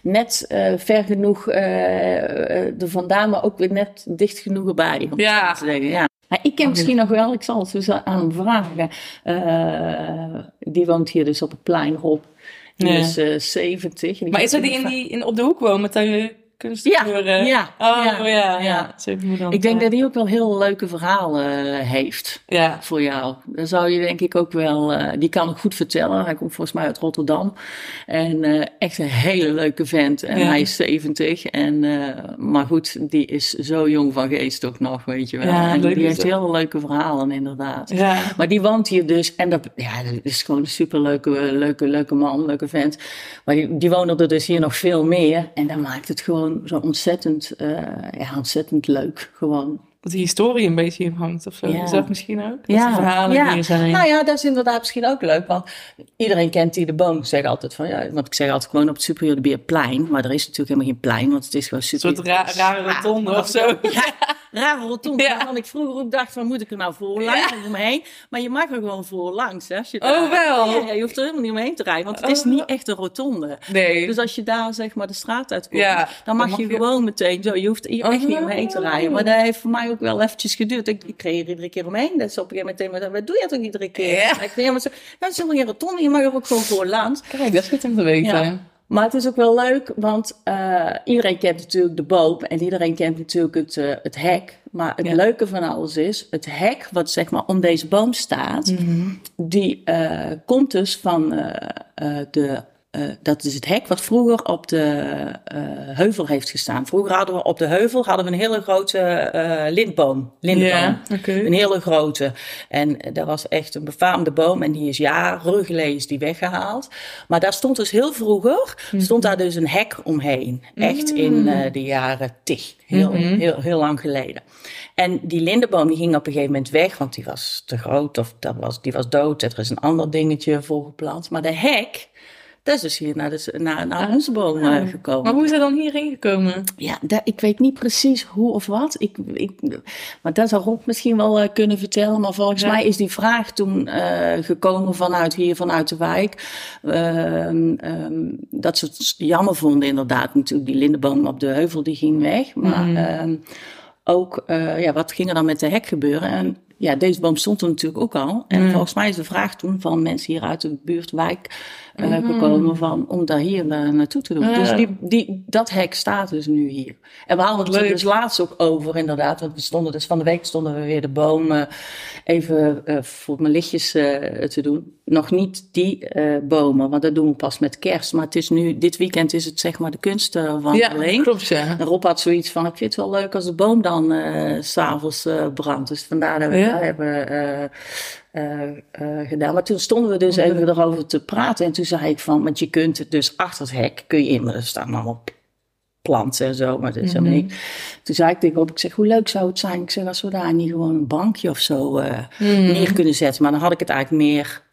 net uh, ver genoeg uh, er vandaan, maar ook weer net dicht genoeg erbij. Om ja. te zeggen. ja. Maar ik ken misschien nog wel, ik zal het dus aan hem vragen. Uh, die woont hier dus op het plein, Rob. Die is uh, 70. Maar is dat die, in die in, op de hoek woont met dat ja, ja, oh, ja, ja, ja. Ik denk dat hij ook wel heel leuke verhalen uh, heeft ja. voor jou. Dan zou je denk ik ook wel, uh, die kan ook goed vertellen. Hij komt volgens mij uit Rotterdam. En uh, echt een hele leuke vent. En hij is 70. En, maar goed, die is zo jong van geest ook nog, weet je wel. Ja, en die heeft heel leuke verhalen inderdaad. Ja. Maar die woont hier dus. En dat, ja, dat is gewoon een superleuke, leuke, leuke man, leuke vent. Maar die, die wonen er dus hier nog veel meer. En dat maakt het gewoon zo ontzettend, uh, ja, ontzettend leuk. Gewoon dat de historie een beetje in hangt of zo. Ja. Is dat misschien ook? Dat ja. verhalen ja. hier zijn. Nou ja, dat is inderdaad misschien ook leuk. Want iedereen kent die de boom. Ik zeg altijd van ja, want ik zeg altijd gewoon op het Superior plein. Maar er is natuurlijk helemaal geen plein, want het is gewoon super. Een soort ra rare rotonde of zo. Ja, *laughs* rare rotonde. Ja. Waarvan ik vroeger ook dacht van moet ik er nou voor langs of omheen? Maar je mag er gewoon voor langs. Hè, als je oh wel? Ja, je hoeft er helemaal niet omheen te rijden, want het is oh. niet echt een rotonde. Nee. Dus als je daar zeg maar de straat uitkomt, dan mag, je, gewoon meteen zo. Je hoeft hier echt niet omheen te rijden. Maar dat heeft voor mij ook wel eventjes geduurd. Ik, ik kreeg er iedere keer omheen. Dat is op een gegeven moment, wat doe je toch iedere keer? Ja. Ik ja, maar zo, nou, zo een rotonde, je mag er ook gewoon voor land. Kijk, dat is goed om te weten. Maar het is ook wel leuk, want uh, iedereen kent natuurlijk de boom en iedereen kent natuurlijk het, uh, het hek. Maar het leuke van alles is, het hek wat zeg maar om deze boom staat, mm -hmm. die uh, komt dus van de uh, dat is het hek wat vroeger op de uh, heuvel heeft gestaan. Vroeger hadden we op de heuvel hadden we een hele grote uh, lindboom. lindboom. Ja, okay. Een hele grote. En dat was echt een befaamde boom. En die is jaren geleden is die weggehaald. Maar daar stond dus heel vroeger, mm. stond daar dus een hek omheen. Echt in mm. de jaren tig. Heel, mm -hmm. heel, heel lang geleden. En die lindenboom die ging op een gegeven moment weg, want die was te groot of dat was, die was dood. Er is een ander dingetje voor geplant. Maar de hek, dat is dus hier naar, de, naar, naar onze boom uh, gekomen. Maar hoe is er dan hierheen gekomen? Ja, dat, ik weet niet precies hoe of wat. Ik, ik, maar dat zou Rob misschien wel uh, kunnen vertellen. Maar volgens ja. mij is die vraag toen uh, gekomen vanuit hier, vanuit de wijk. Um, um, dat ze het jammer vonden inderdaad. Natuurlijk, die lindenboom op de heuvel die ging weg. Maar mm. um, ook, ja, wat ging er dan met de hek gebeuren? En ja, deze boom stond er natuurlijk ook al. En mm. volgens mij is de vraag toen van mensen hier uit de buurt, wijk uh, gekomen van, om daar hier uh, naartoe te doen. Dus die, die, dat hek staat dus nu hier. En we hadden het er dus laatst ook over, inderdaad. Want we stonden dus van de week stonden we weer de bomen even uh, voor mijn lichtjes te doen. Nog niet die bomen, want dat doen we pas met kerst. Maar het is nu, dit weekend is het zeg maar de kunstwandeling. Ja, klopt ja. En Rob had zoiets van, ik vind het wel leuk als de boom dan s s'avonds brandt. Dus vandaar dat we ja. hebben gedaan. Maar toen stonden we dus even erover te praten. En toen zei ik van, want je kunt het dus achter het hek, kun je in, maar er staan allemaal planten en zo, maar dat is helemaal mm -hmm. niet. Toen zei ik tegen op, ik zeg, hoe leuk zou het zijn? Ik zeg, als we daar niet gewoon een bankje of zo uh, mm. neer kunnen zetten. Maar dan had ik het eigenlijk meer,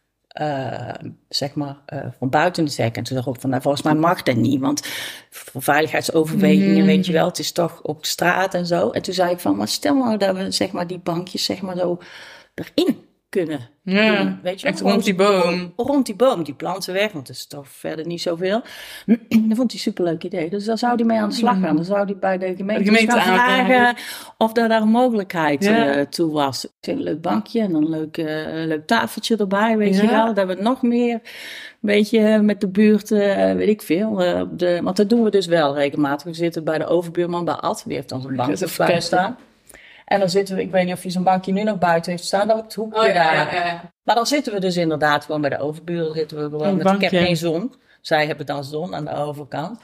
zeg maar, van buiten de hek. En toen dacht ik van, nou, volgens mij mag dat niet, want voor veiligheidsoverwegingen, mm. weet je wel, het is toch op de straat en zo. En toen zei ik van, maar stel nou dat we, zeg maar, die bankjes, zeg maar, zo erin kunnen ja, doen. Weet je, echt rond die boom. Rond die boom, die planten weg, want er is toch verder niet zoveel. *clears throat* dat vond hij superleuk idee. Dus daar zou hij mee aan de slag gaan. Dan zou hij bij de gemeente, de gemeente vragen of daar, daar een mogelijkheid ja. uh, toe was. Een leuk bankje en een leuk, uh, leuk tafeltje erbij, weet ja. je wel. Dat we nog meer, een beetje met de buurt, uh, weet ik veel. de, want dat doen we dus wel regelmatig. We zitten bij de overbuurman, bij Ad. Die heeft dan zo'n bankje staan. En dan zitten we, ik weet niet of je zo'n bankje nu nog buiten heeft staan, het hoekje oh, ja, daar. Ja, ja. Maar dan zitten we dus inderdaad gewoon bij de overburen, zitten we gewoon met, ik heb geen zon. Zij hebben dan zon aan de overkant.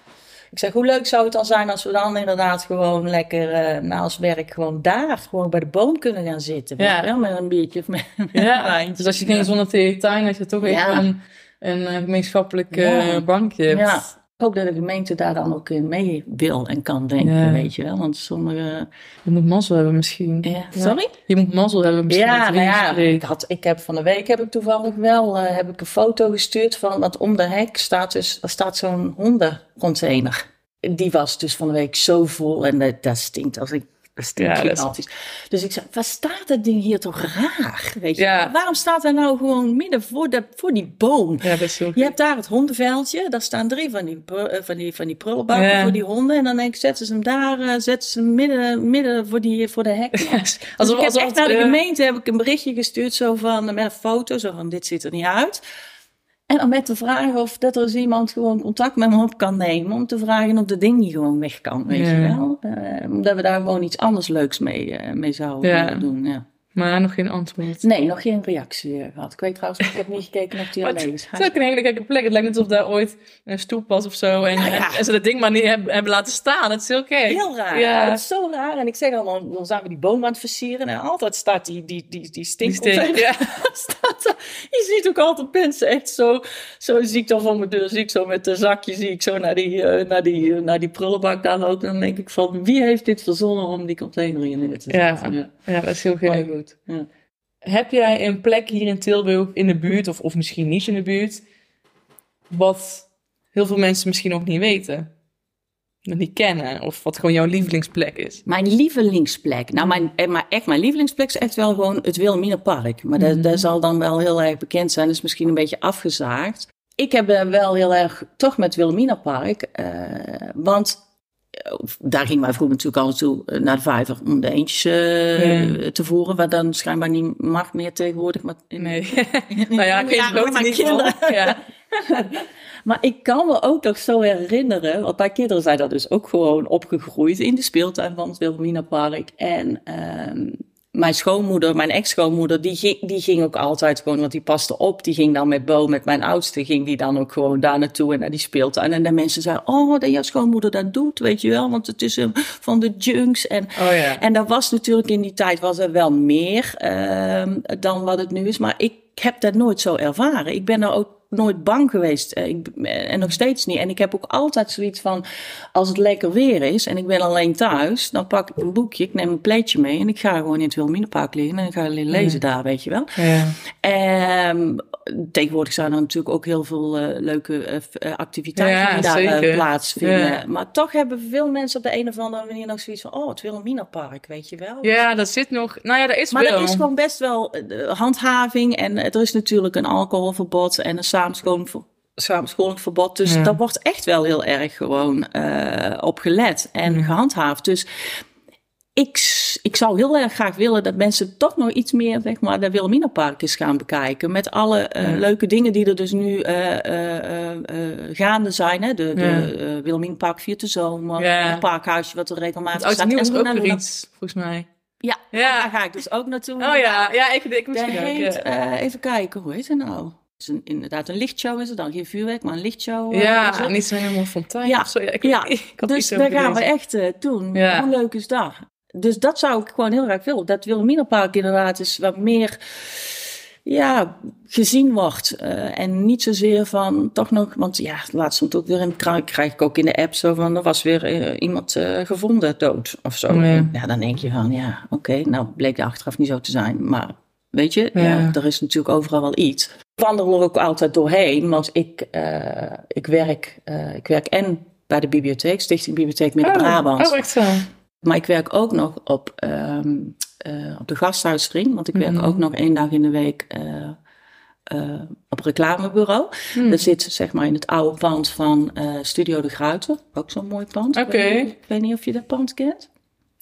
Ik zeg, hoe leuk zou het dan zijn als we dan inderdaad gewoon lekker uh, na ons werk gewoon daar, gewoon bij de boom kunnen gaan zitten. Ja. Wel met een biertje of met, met ja. een Dus als je geen zon hebt in je tuin, dat je toch even een, een, een gemeenschappelijk uh, bankje hebt. Ja hoop dat de gemeente daar dan ook in mee wil en kan denken, weet je wel. Want sommige... Je moet mazzel hebben misschien. Ja. Sorry? Je moet mazzel hebben misschien. Ja, nou ja ik, had, ik heb van de week heb ik toevallig wel uh, heb ik een foto gestuurd van, want om de hek staat dus, staat zo'n hondencontainer. Die was dus van de week zo vol en dat, dat stinkt als ik ja, dat. Dus ik zei, wat staat dat ding hier toch raar? Weet je? Ja. Waarom staat er nou gewoon midden voor, de, voor die boom? Ja, dat is zo je hebt daar het hondenveldje, daar staan drie van die, eh, van die, van die prullenbakken ja. voor die honden. En dan denk ik, zetten ze hem daar, uh, zetten ze hem midden, midden voor, die, voor de hek. *laughs* Ja. Dus alsof, ik heb echt naar de gemeente heb ik een berichtje gestuurd zo van, met een foto, zo van, dit ziet er niet uit. En dan met de vraag of dat er eens iemand gewoon contact met me op kan nemen. Om te vragen of de ding niet gewoon weg kan, weet je wel. Uh, omdat we daar gewoon iets anders leuks mee, uh, mee zouden ja. doen, ja. Maar nog geen antwoord. Nee, nog geen reactie gehad. Ik weet trouwens, ik heb niet gekeken of die *laughs* alleen is. Het is ook een hele gekke plek. Het lijkt net alsof daar ooit een stoep was of zo. En, ja. en, ze dat ding maar niet hebben, hebben laten staan. Het is heel gek. Heel raar. Ja. Het is zo raar. En ik zeg dan, dan zijn we die boom aan het versieren. En altijd staat die, die, die, die die stink ja. *laughs* staat ziet ook altijd mensen echt zo, zo zie ik dan van mijn deur, zie ik zo met een zakje, zie ik zo naar die, uh, naar die, uh, naar die prullenbak daar lopen. Dan denk ik van, wie heeft dit verzonnen om die container in te zetten? Ja, ja. dat is heel gek. goed. Ja. Heb jij een plek hier in Tilburg in de buurt, of, of misschien niet in de buurt, wat heel veel mensen misschien nog niet weten? Nog niet kennen, of wat gewoon jouw lievelingsplek is? Mijn lievelingsplek? Nou, mijn, eh, maar echt mijn lievelingsplek is echt wel gewoon het Wilhelminapark. Maar dat, mhm. dat zal dan wel heel erg bekend zijn, dus misschien een beetje afgezaagd. Ik heb wel heel erg toch met Wilhelminapark, uh, want daar ging mij vroeger natuurlijk al naartoe eh, naar de vijver om de eentjes uh, te voeren, wat dan schijnbaar niet mag meer tegenwoordig. Maar, nee. *laughs* *laughs* nou ja, geen niet kinderen. *laughs* Ja. maar ik kan me ook nog zo herinneren, want mijn kinderen zijn daar dus ook gewoon opgegroeid in de speeltuin van het Wilhelmina Park. En um, mijn schoonmoeder, mijn ex-schoonmoeder, die ging, die ging ook altijd gewoon, want die paste op. Die ging dan met Bo, met mijn oudste, ging die dan ook gewoon daar naartoe en naar die speeltuin. En de mensen zeiden, oh, dat jouw schoonmoeder dat doet, weet je wel, want het is um, van de junks. En, Oh ja. en dat was natuurlijk in die tijd was er wel meer uh, dan wat het nu is. Maar ik heb dat nooit zo ervaren. Ik ben er ook nooit bang geweest. Eh, ik, en nog steeds niet. En ik heb ook altijd zoiets van, als het lekker weer is en ik ben alleen thuis, dan pak ik een boekje, ik neem een pleetje mee en ik ga gewoon in het Wilhelminapark liggen en ik ga lezen daar, weet je wel. Ja. Um, tegenwoordig zijn er natuurlijk ook heel veel uh, leuke uh, activiteiten Ja, die daar uh, plaatsvinden. Ja. Maar toch hebben veel mensen op de een of andere manier nog zoiets van, oh, het Wilhelminapark, weet je wel. Ja, dat zit nog. Nou ja, dat is Maar wel. er is gewoon best wel handhaving en er is natuurlijk een alcoholverbod en een. Samenscholingsverbod. Dus Ja. daar wordt echt wel heel erg gewoon op gelet en gehandhaafd. Dus ik, ik zou heel erg graag willen dat mensen toch nog iets meer, zeg maar, de Wilhelminapark eens gaan bekijken. Met alle uh, Ja. leuke dingen die er dus nu uh, gaande zijn. Hè? De, de Ja. uh, Wilhelminapark via de zomer, Ja. het parkhuisje wat er regelmatig Het staat. nieuw is ook Luna- iets, volgens mij. Ja, Ja. daar ga ik dus ook naartoe. Oh ja, ja, ik, ik misschien heet, eh, even kijken, hoe heet het nou? Het is een, inderdaad een lichtshow is het dan, geen vuurwerk, maar een lichtshow. eh, Ja, het. niet zo helemaal fontein Ja, of zo. Ja, ik, ik dus over gaan we echt eh, doen. Ja. Hoe leuk is dat? Dus dat zou ik gewoon heel graag willen. Dat Wilhelminapark inderdaad is wat meer ja, gezien wordt. eh, en niet zozeer van toch nog, want ja, laatst stond ook weer in, krijg, krijg ik ook in de app zo van, er was weer eh, iemand eh, gevonden dood of zo. Ja. Ja, dan denk je van, ja, oké, nou bleek de achteraf niet zo te zijn, maar weet je, ja. Ja. er is natuurlijk overal wel iets. Ik wandel er ook altijd doorheen, want ik, ik, werk, ik werk en bij de bibliotheek, Stichting Bibliotheek Midden-Brabant. Oh, echt zo. Maar ik werk ook nog op, um, uh, op de gasthuisring, want ik werk Mhm. ook nog één dag in de week uh, uh, op reclamebureau. Hmm. Dat zit zeg maar in het oude pand van Studio de Gruiter, ook zo'n mooi pand. Oké. Ik, weet niet- ik weet niet of je dat pand kent.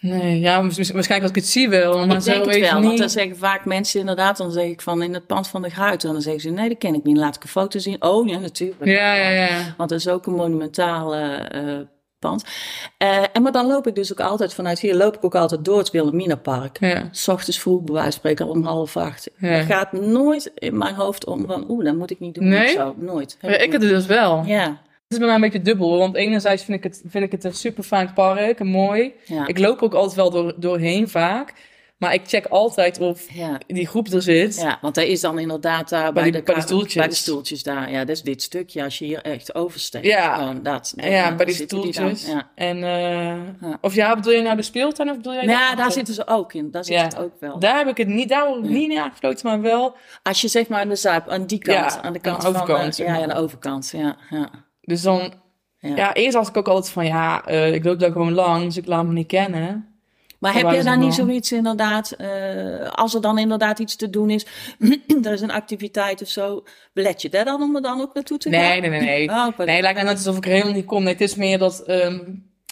Nee, ja, waarsch- waarschijnlijk als ik het zie wel, maar ik zo denk het wel, want niet. dan zeggen vaak mensen inderdaad, dan zeg ik van in het pand van de Gruiter. En dan zeggen ze, nee, dat ken ik niet, laat ik een foto zien. Oh ja, natuurlijk. Ja, ja, ja. Want dat is ook een monumentaal uh, pand. Uh, en maar dan loop ik dus ook altijd vanuit hier, loop ik ook altijd door het Wilhelminapark. Ja. S ochtends vroeg, bij wijze van spreken, om half acht. Ja. Er gaat nooit in mijn hoofd om van, oeh, dat moet ik niet doen. Nee? of Zo. Nooit. Ja, ik heb het dus wel. Ja, Het is bij mij een beetje dubbel, want enerzijds vind ik het, vind ik het een super fijn park en mooi. ja. Ik loop ook altijd wel door, doorheen vaak, maar ik check altijd of ja. die groep er zit. Ja, want hij is dan inderdaad daar bij, die- de, bij de stoeltjes. Bij de stoeltjes daar. Ja, dat is dit stukje. Als je hier echt oversteekt. Ja. Gewoon dat. Ja, bij die stoeltjes. ja. En, eh. Of ja, bedoel je nou de speeltuin of bedoel Nou de ja, andere? daar zitten ze ook in. Daar zit het ook wel. Daar heb ik het niet, daar word ik Ja. niet in aangesloten, maar wel. Als je zeg maar aan de zuip, aan die kant, aan de aan kant de van overkant, de, zeg ja, aan de overkant. Ja, ja. Dus dan, Ja. eerst was ik ook altijd van, ja, eh, ik loop daar gewoon langs, ik laat me niet kennen. Maar heb je daar niet zoiets inderdaad, eh, als er dan inderdaad iets te doen is, *clears throat* er is een activiteit of zo, let je daar dan om er dan ook naartoe te gaan? Nee, nee, nee, nee. *laughs* Oh, Nee, lijkt mij net alsof ik er helemaal niet kom. Nee, het is meer dat, ehm,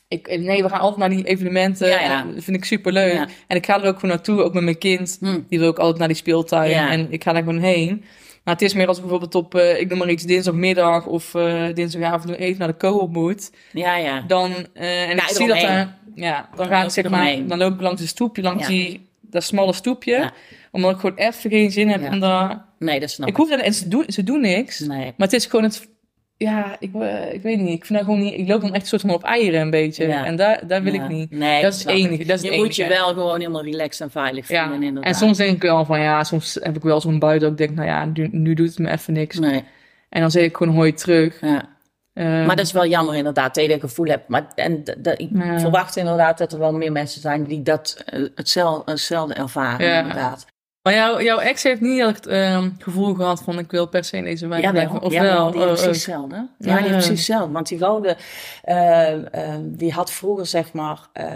ik, nee, we gaan altijd naar die evenementen. Ja, ja. Dat vind ik super leuk. Ja. En ik ga er ook gewoon naartoe, ook met mijn kind. Hm. Die wil ook altijd naar die speeltuin. Ja. En ik ga daar gewoon heen. Maar het is meer als bijvoorbeeld op, eh, ik noem maar iets, dinsdagmiddag of eh, dinsdagavond even naar de co-op moet. Ja, ja. Dan, eh, en ik zie dat daar, ja, dan ga loop ik zeg maar, dan loop ik langs een stoepje, langs die, dat smalle stoepje. Omdat ik gewoon even geen zin heb om daar, Nee, dat snap ik hoef dat, en ze doen, ze doen niks. Nee. Maar het is gewoon het. Ja, ik, eh, ik weet niet. Ik vind dat gewoon niet. Ik loop dan echt een soort van op eieren een beetje. En daar, daar wil ik niet. Nee, dat is het enige. Dat is Je moet je wel gewoon helemaal relaxed en veilig inderdaad. En soms denk ik wel van ja, soms heb ik wel zo'n bui dat ik denk, nou ja, nu, nu doet het me even niks. Nee, En dan zeg ik gewoon hoi terug. ja. Maar dat is wel jammer inderdaad, dat je dat gevoel hebt. Maar en, ik verwacht inderdaad dat er wel meer mensen zijn die dat eh, hetzelfde, hetzelfde ervaren Ja. inderdaad. Maar jou, jouw ex heeft niet echt ehm, gevoel gehad van ik wil per se in deze wijk Ja, blijven. Of ja, wel? die Oh, heeft oh. precies hetzelfde. Ja, die Ja. heeft precies hetzelfde. Want die woonde, eh, eh, die had vroeger zeg maar eh,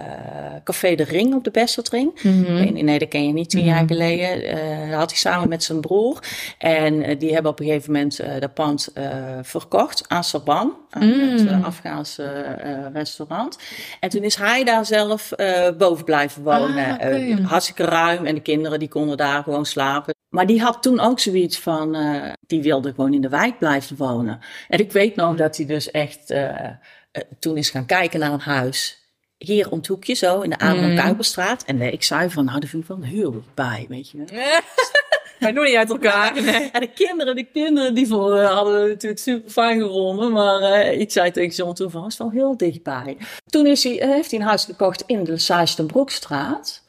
Café de Ring op de Besseltring. Mhm. Nee, nee, dat ken je niet, tien Mhm. jaar geleden. Dat had hij samen met zijn broer. En die hebben op een gegeven moment dat pand verkocht aan Saban. Aan het Mm. eh, Afghaanse restaurant. En toen is hij daar zelf boven blijven wonen. Ah, hartstikke ruim. En de kinderen die konden daar gewoon slapen. Maar die had toen ook zoiets van, eh, die wilde gewoon in de wijk blijven wonen. En ik weet nog dat hij dus echt eh, eh, toen is gaan kijken naar een huis hier om het hoekje zo, in de Ameland Mm. Kuiperstraat. En ik zei van, nou, dat vind ik wel heel bij, weet je wel. *laughs* Wij doen niet uit elkaar. Nee. En de kinderen, de kinderen die vonden, hadden het natuurlijk super fijn gevonden. Maar eh, ik zei tegen John toen van, is wel heel dichtbij. Toen is hij, heeft hij een huis gekocht in de Sage ten Broekstraat.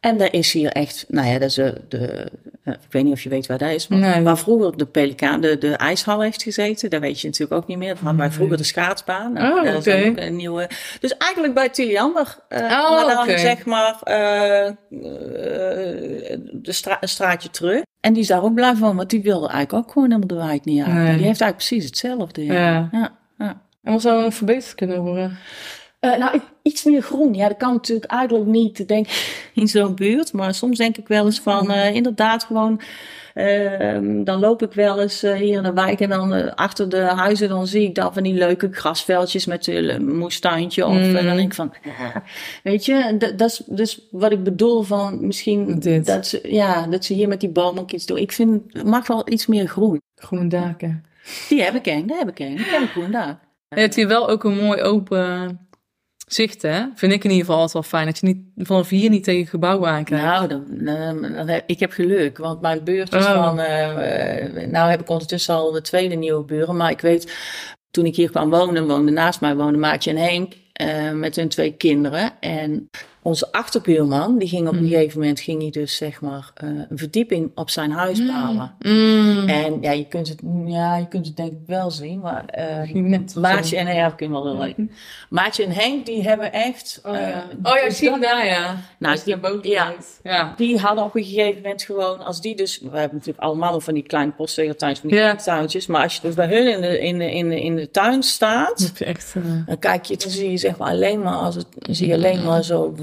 En daar is hier echt, nou ja, dat is de, de eh, ik weet niet of je weet waar dat is, maar Nee. waar vroeger de Pelikaan, de, de ijshal heeft gezeten, dat weet je natuurlijk ook niet meer. Wij vroeger de schaatsbaan. Nou, Oh, dat is ook een nieuwe. Dus eigenlijk bij Tiliander, eh Oh, maar dan zeg maar eh, eh, de stra een straatje terug. En die is daar ook blij van, want die wilde eigenlijk ook gewoon helemaal de wijk niet. Nee. Die heeft eigenlijk precies hetzelfde. Ja. Ja. Ja, ja. En wat zou er verbeterd kunnen worden? Eh, nou, iets meer groen. Ja, dat kan natuurlijk eigenlijk niet, denk ik, in zo'n buurt. Maar soms denk ik wel eens van, eh, inderdaad gewoon... ehm, dan loop ik wel eens eh, hier in de wijk en dan achter de huizen... dan zie ik dan van die leuke grasveldjes met een moestuintje. Of, Mm. En dan denk ik van, *laughs* weet je... Dat, is dus wat ik bedoel van misschien... Dit. Dat ze, ja, dat ze hier met die bomen ook iets doen. Ik vind, het mag wel iets meer groen. Groene daken. Die heb ik één, die heb ik één. Die heb ik groen daar. Je hebt hier wel ook een mooi open zicht, hè? Vind ik in ieder geval altijd wel fijn. Dat je niet vanaf hier niet tegen gebouwen aankijkt. Nou, dan, dan, dan heb, ik heb geluk, want mijn buurt is Oh. van... eh, nou heb ik ondertussen al de tweede nieuwe buren, maar ik weet... Toen ik hier kwam wonen, woonde naast mij woonde Maatje en Henk eh, met hun twee kinderen. En onze achterbuurman, die ging op een Mm. gegeven moment, ging hij dus zeg maar eh, een verdieping op zijn huis bouwen. Mm. En ja, je kunt het, ja, je kunt het denk ik wel zien, maar zo. Maatje en ja, ik kun wel leuk. Maatje en Henk, die hebben echt... Oh ja, eh, oh, ja zie daar, ja. Nou, die boven ja. die hadden op een gegeven moment gewoon, als die dus, we hebben natuurlijk allemaal van die kleine postzegeltuintjes, van die Ja. tuintjes, maar als je dus bij hun in de, in de, in de, in de tuin staat, echt... dan kijk je, dan zie je zeg maar alleen maar, als het, dan zie je alleen maar zo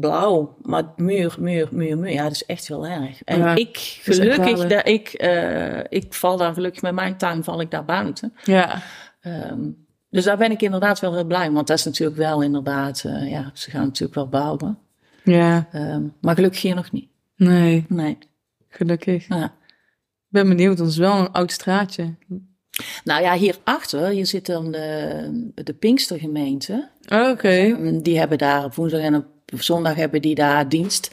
blauw, maar muur, muur, muur, muur, ja, dat is echt heel erg. En Ja, ik, gelukkig, dat ik, eh, ik val daar gelukkig met mijn tuin, val ik daar buiten. ja. Ehm, dus daar ben ik inderdaad wel heel blij, want dat is natuurlijk wel inderdaad, eh, ja, ze gaan natuurlijk wel bouwen. Ja. Ehm, maar gelukkig hier nog niet. Nee, Nee. gelukkig. Ja. Ik ben benieuwd, het is wel een oud straatje. Nou ja, hierachter, hier zit dan de, de Pinkstergemeente. Oh, Oké. Die hebben daar op woensdag en op zondag hebben die daar dienst.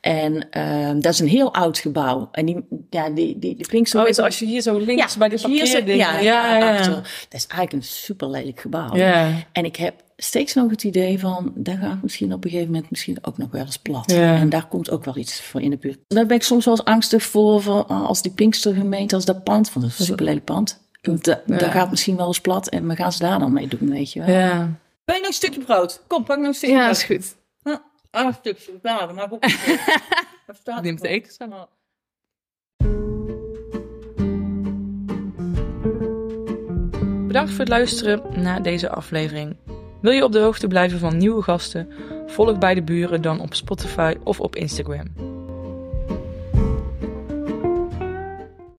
En ehm, dat is een heel oud gebouw. En die, ja, die, die, de Oh, Pinkstergemeente... dus als je hier zo links Ja, bij de parkeerdingen... ja, ja, ja. achter. Dat is eigenlijk een super lelijk gebouw. Ja. En ik heb steeds nog het idee van, daar gaat misschien op een gegeven moment misschien ook nog wel eens plat. Ja. En daar komt ook wel iets voor in de buurt. Daar ben ik soms wel eens angstig voor, van, ah, als die Pinkstergemeente, als dat pand, van dat is een super lelijk pand. Da, Ja. Daar gaat misschien wel eens plat en we gaan ze daar dan mee doen, weet je wel. Ja. Nog een stukje brood? Kom, pak nog een stukje Ja, brood. is goed. Ah, een dan maak ik ook een stukje. Neem te eten. Bedankt voor het luisteren naar deze aflevering. Wil je op de hoogte blijven van nieuwe gasten? Volg bij de buren dan op Spotify of op Instagram.